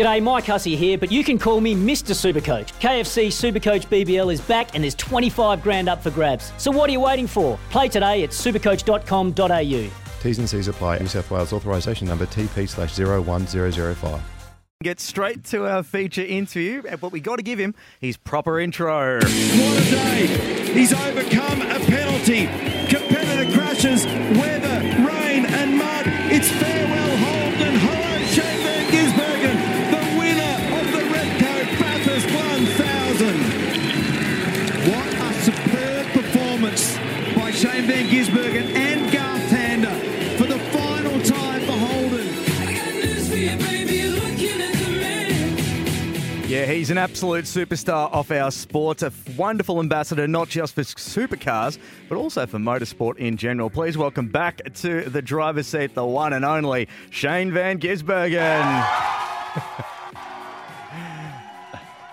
G'day, Mike Hussey here, but you can call me Mr. Supercoach. KFC Supercoach BBL is back and there's 25 grand up for grabs. So what are you waiting for? Play today at supercoach.com.au. T's and C's apply. New South Wales authorisation number TP slash 01005. Get straight to our feature interview, but we got to give him his proper intro. What a day! He's overcome a penalty. Repco 1000. What a superb performance by Shane Van Gisbergen and Garth Tander for the final time for Holden. Yeah, he's an absolute superstar off our sport, a wonderful ambassador not just for supercars, but also for motorsport in general. Please welcome back to the driver's seat, the one and only Shane Van Gisbergen.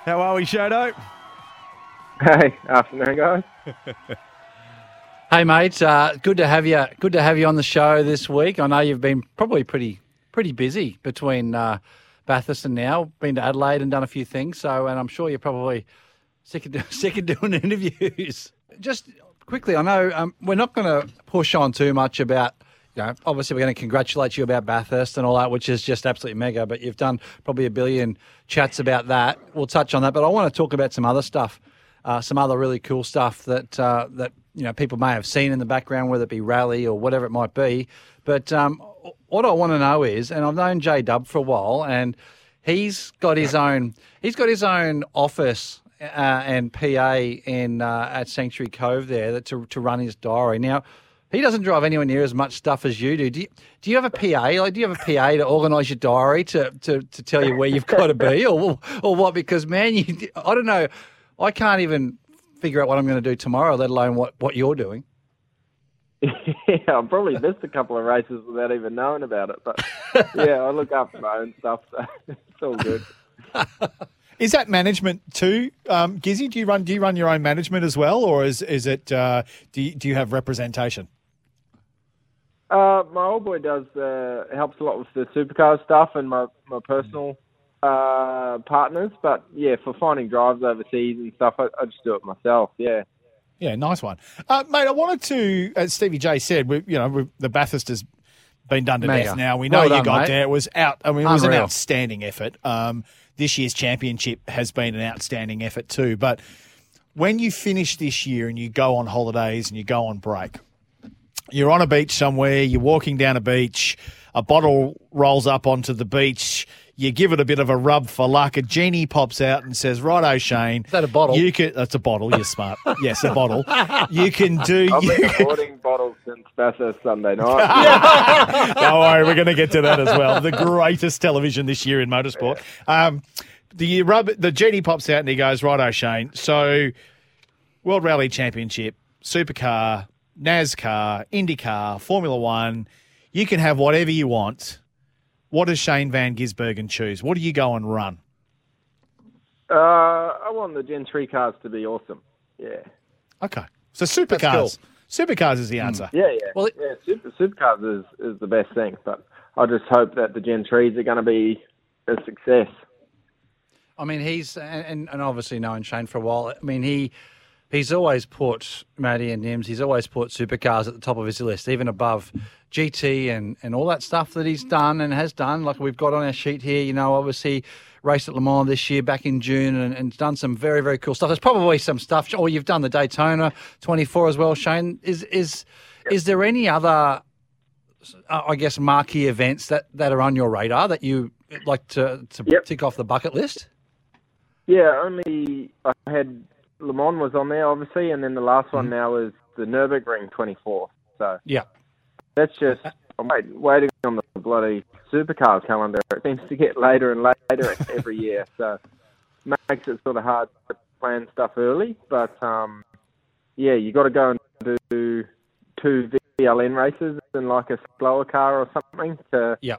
How are we, Shadow? Hey, afternoon, guys. Hey, mate. Uh, good to have you. Good to have you on the show this week. I know you've been probably pretty pretty busy between uh, Bathurst and now. Been to Adelaide and done a few things. So, and I'm sure you're probably sick of, do- sick of doing interviews. Just quickly, I know um, we're not going to push on too much about. Obviously, we're going to congratulate you about Bathurst and all that, which is just absolutely mega. But you've done probably a billion chats about that. We'll touch on that. But I want to talk about some other stuff uh, some other really cool stuff that uh, that you know people may have seen in the background, whether it be rally or whatever it might be. But um, what I want to know is, and I've known J Dub for a while, and he's got his own he's got his own office uh, and PA in uh, at Sanctuary Cove there to to run his diary now. He doesn't drive anywhere near as much stuff as you do. Do you, do you have a PA? Like, do you have a PA to organise your diary to, to, to tell you where you've got to be, or or what? Because man, you I don't know. I can't even figure out what I'm going to do tomorrow, let alone what, what you're doing. yeah, I've probably missed a couple of races without even knowing about it. But yeah, I look after my own stuff, so it's all good. Is that management too, um, Gizzy? Do you run do you run your own management as well, or is is it uh, do you, do you have representation? Uh, my old boy does uh, helps a lot with the supercar stuff and my my personal uh, partners. But yeah, for finding drives overseas and stuff, I, I just do it myself. Yeah. Yeah, nice one, uh, mate. I wanted to, as Stevie J said, we, you know, we, the Bathurst has been done to Mega. death. Now we know Well you done, got mate. there. It was out. I mean, it was an outstanding effort. Um, this year's championship has been an outstanding effort too. But when you finish this year and you go on holidays and you go on break, you're on a beach somewhere, you're walking down a beach, a bottle rolls up onto the beach, you give it a bit of a rub for luck, a genie pops out and says, Right, O'Shane. Is that a bottle? You can that's a bottle, you're smart. yes, a bottle. You can do I've you been can- hoarding bottles since Bathurst Sunday night. Don't worry, we're going to get to that as well. The greatest television this year in motorsport. Um, the rub, the genie pops out and he goes, "Right, O'Shane. So, World Rally Championship, Supercar, NASCAR, IndyCar, Formula One. You can have whatever you want. What does Shane Van Gisbergen choose? What do you go and run? uh, I want the Gen 3 cars to be awesome. Yeah. Okay, so supercars. Supercars is the answer. Yeah, yeah. Well, it- yeah, super, supercars is, is the best thing, but I just hope that the Gen 3s are going to be a success. I mean, he's and, and obviously knowing Shane for a while. I mean, he he's always put Matty and Nims. He's always put supercars at the top of his list, even above GT and and all that stuff that he's done and has done. Like we've got on our sheet here, you know, obviously raced at Le Mans this year back in June and, and done some very very cool stuff. There's probably some stuff. Or you've done the Daytona 24 as well, Shane. Is is is there any other? uh, I guess marquee events that, that are on your radar that you like to, to Yep. tick off the bucket list? Yeah, only I had Le Mans was on there, obviously, and then the last Mm-hmm. one now is the Nürburgring 24. So Yeah. that's just I'm wait, waiting on the bloody supercars calendar. It seems to get later and later every year, so makes it sort of hard to plan stuff early. But um, yeah, you got to go and do two VLN races in like a slower car or something to Yeah.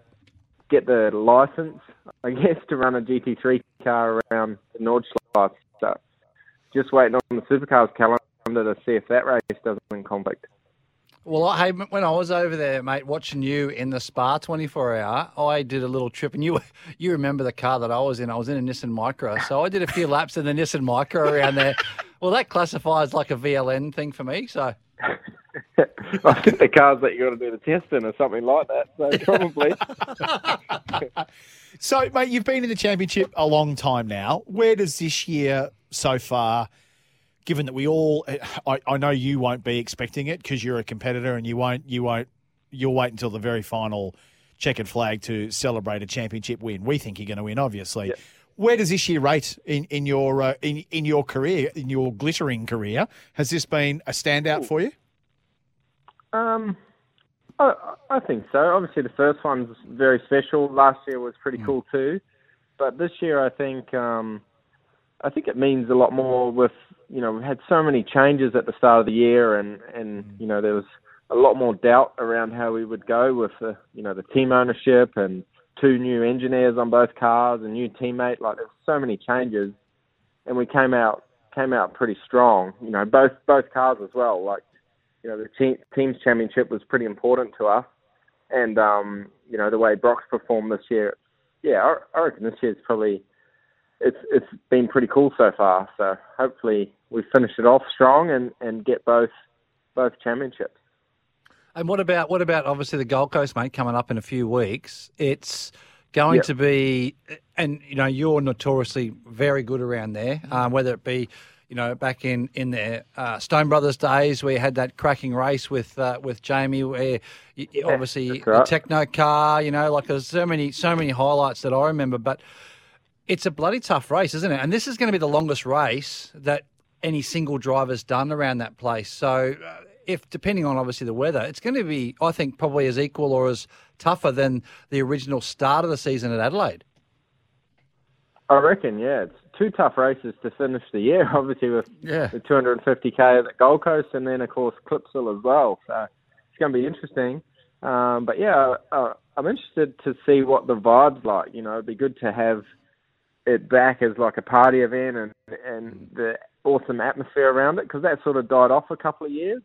get the license, I guess, to run a GT3 car around the Nordschleife. So just waiting on the supercars calendar to see if that race doesn't conflict. Well, I, hey, when I was over there, mate, watching you in the Spa 24 hour, I did a little trip, and you you remember the car that I was in? I was in a Nissan Micra, so I did a few laps in the Nissan Micra around there. Well, that classifies like a VLN thing for me, so. I think the cars that you got to do the test in or something like that. So probably. So, mate, you've been in the championship a long time now. Where does this year so far, given that we all, I, I know you won't be expecting it because you're a competitor and you won't, you won't, you'll wait until the very final checkered flag to celebrate a championship win. We think you're going to win, obviously. Where does this year rate in in your uh, in in your career, in your glittering career? Has this been a standout for you? Um, I, I think so. Obviously, the first one's very special. Last year was pretty cool too, but this year I think um, I think it means a lot more. With you know, we've had so many changes at the start of the year, and and you know there was a lot more doubt around how we would go with the you know the team ownership and two new engineers on both cars, a new teammate. Like there's so many changes, and we came out came out pretty strong. You know, both both cars as well. Like you know, the team, teams championship was pretty important to us, and um, you know the way Brock's performed this year. Yeah, I, I reckon this year's probably it's it's been pretty cool so far. So hopefully we finish it off strong and and get both both championships. And what about what about obviously the Gold Coast, mate, coming up in a few weeks? It's going Yep. to be, and you know, you're notoriously very good around there. Um, whether it be, you know, back in in the uh, Stone Brothers days, where you had that cracking race with uh, with Jamie, where you, you obviously the techno car, you know, like there's so many so many highlights that I remember, but. It's a bloody tough race, isn't it? And this is going to be the longest race that any single driver's done around that place. So, uh, if depending on obviously the weather, it's going to be, I think, probably as equal or as tougher than the original start of the season at Adelaide. I reckon, yeah, it's two tough races to finish the year. Obviously, with Yeah. the 250k at the Gold Coast, and then of course Clipsal as well. So it's going to be interesting. Um, but yeah, uh, I'm interested to see what the vibes like. You know, it'd be good to have it back as like a party event and and the awesome atmosphere around it because that sort of died off a couple of years.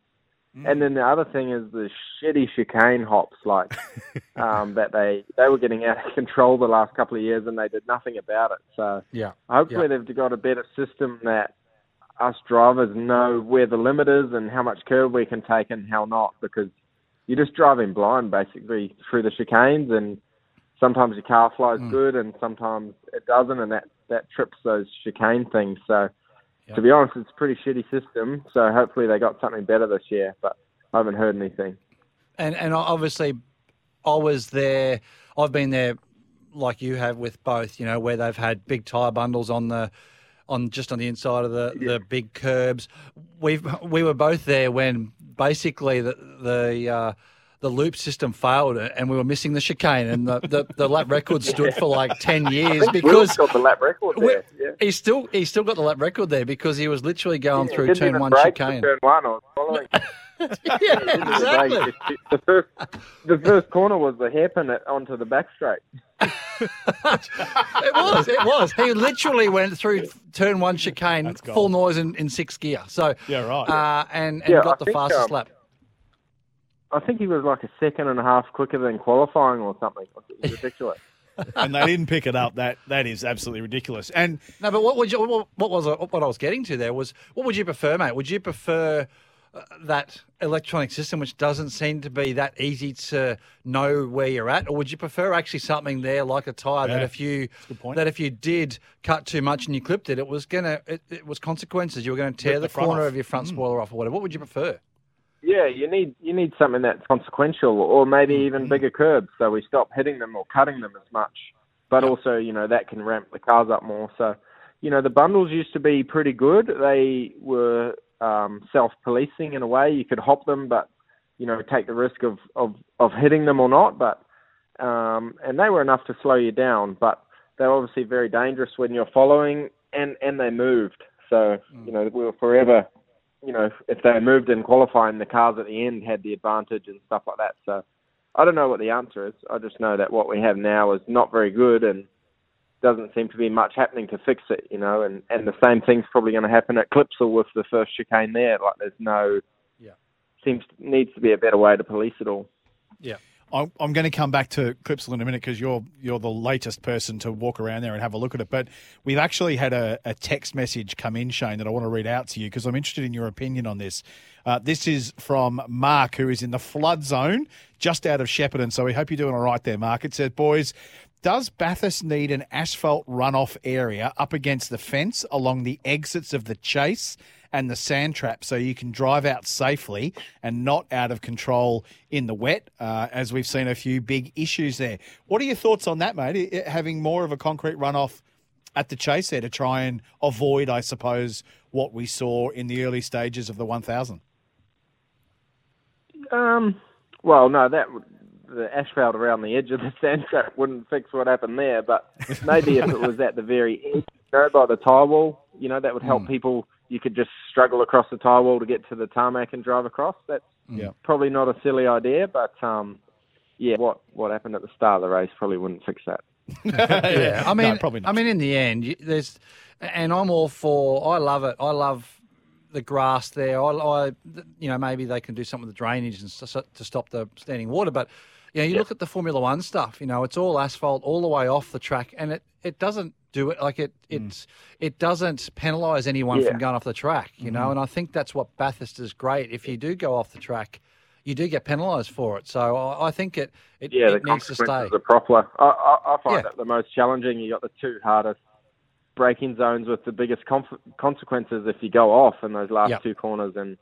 And then the other thing is the shitty chicane hops, like um, that they they were getting out of control the last couple of years, and they did nothing about it. So Yeah. hopefully they've got a better system that us drivers know where the limit is and how much curve we can take and how not, because you're just driving blind basically through the chicanes, and sometimes your car flies good and sometimes it doesn't, and that that trips those chicane things. So to be honest, it's a pretty shitty system. So hopefully they got something better this year, but I haven't heard anything. And and obviously, I was there. I've been there, like you have with both. You know, where they've had big tire bundles on the, on just on the inside of the, the big curbs. We've we were both there when basically the the. Uh, the loop system failed and we were missing the chicane and the, the, the lap record stood for like 10 years Will's because got the lap record there. Yeah. he's still he's still got the lap record there because he was literally going Yeah, through turn one chicane. Turn one, I was following. yeah, exactly. The first, the first corner was the hairpin onto the back straight. It was. It was. He literally went through turn one chicane, full noise in, in sixth gear. So Yeah, right. Uh, and and Yeah, got I the think, fastest um, lap. I think he was like a second and a half quicker than qualifying or something. It was ridiculous. and they didn't pick it up. That that is absolutely ridiculous. And No, but what would you? What, what was I- what I was getting to there was what would you prefer, mate? Would you prefer uh, that electronic system, which doesn't seem to be that easy to know where you're at, or would you prefer actually something there like a tire that if you a good point. that if you did cut too much and you clipped it, it was gonna it, it was consequences. You were going to tear Rip the, the corner off. of your front spoiler off or whatever. What would you prefer? Yeah, you need you need something that's consequential, or maybe Mm-hmm. even bigger curbs, so we stop hitting them or cutting them as much. But also, you know, that can ramp the cars up more. So, you know, the bundles used to be pretty good. They were um, self-policing in a way. You could hop them, but you know, take the risk of of, of hitting them or not. But um, and they were enough to slow you down, but they're obviously very dangerous when you're following, and and they moved. So, you know, we were forever you know, if they moved in qualifying, the cars at the end had the advantage and stuff like that. So I don't know what the answer is. I just know that what we have now is not very good and doesn't seem to be much happening to fix it, you know, and, and the same thing's probably going to happen at Clipsal with the first chicane there. Like there's no Yeah. seems needs to be a better way to police it all. Yeah. I'm, going to come back to Clipsal in a minute because you're you're the latest person to walk around there and have a look at it. But we've actually had a, a text message come in, Shane, that I want to read out to you because I'm interested in your opinion on this. Uh, this is from Mark, who is in the flood zone just out of Shepparton. So we hope you're doing all right there, Mark. It says, boys, does Bathurst need an asphalt runoff area up against the fence along the exits of the chase and the sand trap so you can drive out safely and not out of control in the wet, uh, as we've seen a few big issues there. What are your thoughts on that, mate? I- Having more of a concrete runoff at the chase there to try and avoid, I suppose, what we saw in the early stages of the 1000? Um, well, no, that the asphalt around the edge of the sand trap wouldn't fix what happened there. But maybe if it was at the very edge, you know, by the tire wall, you know, that would help people. You could just struggle across the tire wall to get to the tarmac and drive across. That's Yeah. probably not a silly idea, but um, yeah, what what happened at the start of the race probably wouldn't fix that. yeah, I No, mean, probably not. I mean, in the end, there's, and I'm all for. I love it. I love the grass there. I, I you know, maybe they can do something with the drainage and s- to stop the standing water. But you know, you look at the Formula One stuff. You know, it's all asphalt all the way off the track, and it it doesn't do it like it hmm. it's it doesn't penalise anyone Yeah. from going off the track. You know, hmm. and I think that's what Bathurst is great. If you do go off the track. You do get penalised for it, so I I think it it, Yeah, it the needs to stay. are proper. I, I, I find Yeah. that the most challenging. You got the two hardest braking zones with the biggest conf- consequences if you go off in those last Yep. two corners. And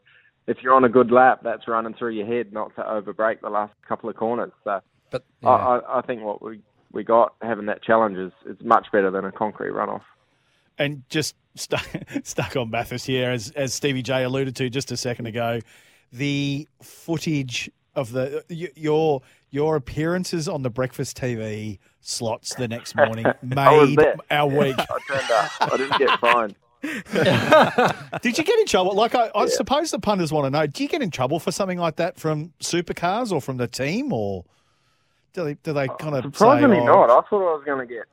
if you're on a good lap, that's running through your head not to overbrake the last couple of corners. So But I, I, I think what we we got having that challenge is, is much better than a concrete runoff. And just stuck, stuck on Bathurst here, as, as Stevie J alluded to just a second ago, the footage of the your your appearances on the breakfast TV slots the next morning made our week. I turned up. I didn't get fined. Did you get in trouble? Like, I, I suppose the punters want to know: Do you get in trouble for something like that from supercars or from the team, or do they do they kind of Surprisingly say, oh, not. I thought I was going to get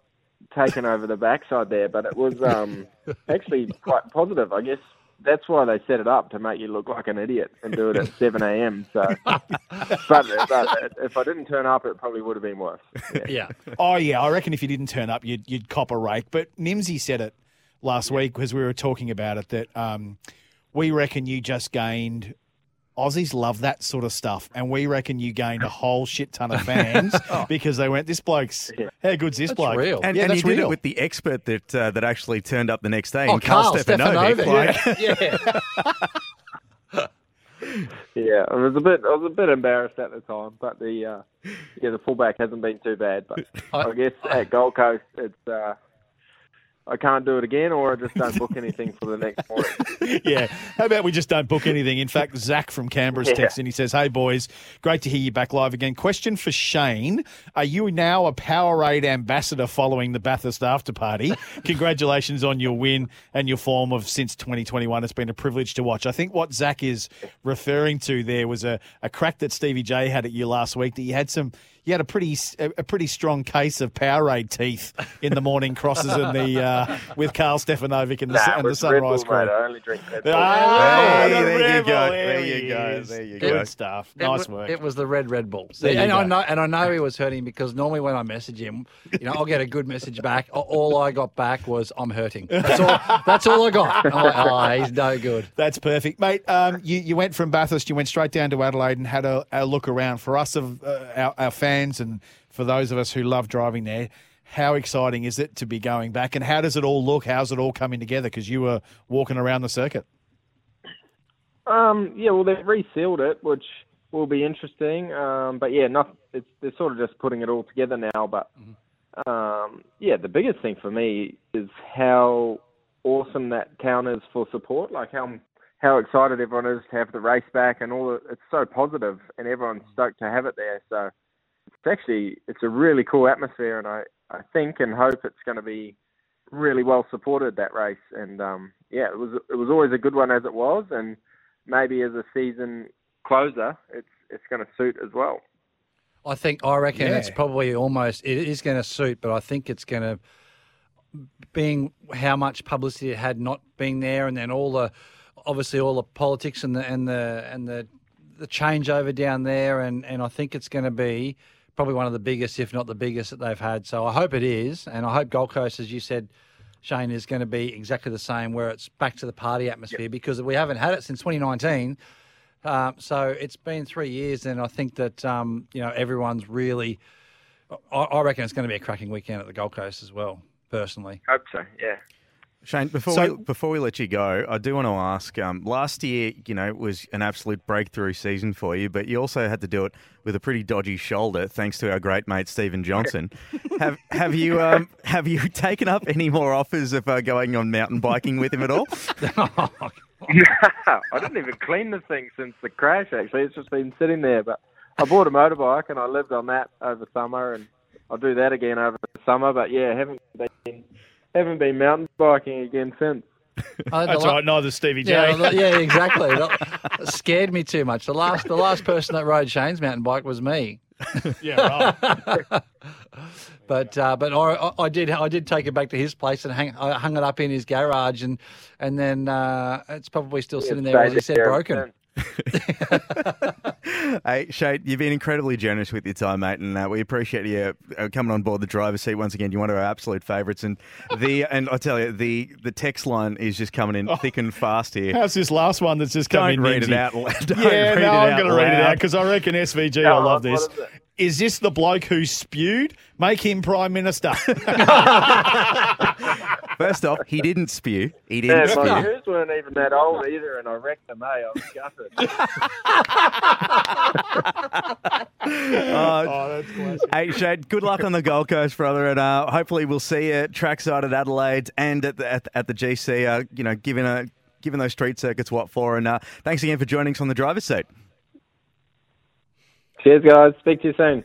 taken over the backside there, but it was um, actually quite positive. I guess that's why they set it up to make you look like an idiot and do it at 7 a.m. So, but, but if I didn't turn up, it probably would have been worse. Yeah. yeah. Oh yeah, I reckon if you didn't turn up, you'd you'd cop a rake. But Nimsy said it last week because we were talking about it that um, we reckon you just gained. Aussies love that sort of stuff, and we reckon you gained a whole shit ton of fans because they went, "This bloke's how good's this That's bloke?" real. And, yeah, and that's you did it with the expert that uh, that actually turned up the next day, Oh, and Karl, Karl Stefanovic. Stefanovic. Like, yeah. yeah, I was a bit, I was a bit embarrassed at the time, but the, uh, yeah, the fullback hasn't been too bad. But I guess at Gold Coast, it's, uh, I can't do it again, or I just don't book anything for the next morning. yeah. How about we just don't book anything? In fact, Zach from Canberra's Yeah. texted and he says, Hey, boys, great to hear you back live again. Question for Shane Are you now a Powerade ambassador following the Bathurst after party? Congratulations on your win and your form of since 2021. It's been a privilege to watch. I think what Zach is referring to there was a, a crack that Stevie J had at you last week that you had some. You had a pretty a, a pretty strong case of Powerade teeth in the morning crosses and the uh, with Karl Stefanovic and the, nah, and the with Bull, Sunrise mate, crew. I only drink Red Bull. Ah, Hey, the there you Rebel, go. there There you go. There you go. Good stuff. It Nice wa- work. It was the red Red Bull. There you and I know, and I know he was hurting because normally when I message him, you know, I'll get a good message back. All I got back was I'm hurting. That's all. That's all I got. I'm like, oh, he's no good. That's perfect, mate. Um, you, you went from Bathurst, you went straight down to Adelaide and had a, a look around. For us, of uh, our, our fans, and for those of us who love driving there, how exciting is it to be going back? And how does it all look? How's it all coming together? Because you were walking around the circuit. Um, yeah, well, they've resealed it, which will be interesting. Um, but yeah, not, it's, they're sort of just putting it all together now. But um, yeah, the biggest thing for me is how awesome that town is for support. Like how how excited everyone is to have the race back, and all. The, it's so positive, and everyone's stoked to have it there. So it's actually it's a really cool atmosphere, and I I think and hope it's going to be really well supported that race. And um, yeah, it was it was always a good one as it was, and maybe as a season closer, it's it's going to suit as well. I think I reckon it's probably almost it is going to suit, but I think it's going to being how much publicity it had not being there, and then all the obviously all the politics and the and the and the the changeover down there, and, and I think it's going to be probably one of the biggest, if not the biggest, that they've had. So I hope it is, and I hope Gold Coast, as you said, Shane, is going to be exactly the same, where it's back to the party atmosphere because we haven't had it since 2019. Um, so it's been three years, and I think that um, you know everyone's really. I, I reckon it's going to be a cracking weekend at the Gold Coast as well. Personally, Hope so. Yeah. Shane, before So- we, before we let you go, I do want to ask. Um, last year, you know, was an absolute breakthrough season for you, but you also had to do it with a pretty dodgy shoulder, thanks to our great mate Stephen Johnson. have have you um, have you taken up any more offers of uh, going on mountain biking with him at all? I didn't even clean the thing since the crash. Actually, it's just been sitting there. But I bought a motorbike and I lived on that over summer, and I'll do that again over the summer. But yeah, haven't been haven't been mountain biking again since. That's la- right. Neither Stevie J. Yeah, well, yeah, exactly. That scared me too much. The last, the last person that rode Shane's mountain bike was me. yeah, right. But uh, but I, I did I did take it back to his place and hang, I hung it up in his garage and and then uh, it's probably still sitting there as he said broken. hey, Shade, you've been incredibly generous with your time, mate, and uh, we appreciate you uh, coming on board the driver's seat once again. You're one of our absolute favourites, and the and I tell you, the the text line is just coming in thick and fast here. How's this last one that's just coming? Don't in? read it out loud. Don't yeah, read no, it I'm going to read it out because I reckon SVG Go will love this. what is it? Is this the bloke who spewed? Make him prime minister. First off, he didn't spew. He didn't my spew. ears weren't even that old either, and I wrecked them. Eh? I was gutted. Uh, oh, that's classic. Hey Shane, good luck on the Gold Coast, brother, and uh, hopefully we'll see you trackside at Adelaide and at the at, at the GC. Uh, you know, giving a giving those street circuits what for. And uh, thanks again for joining us on the driver's seat. Cheers, guys. Speak to you soon.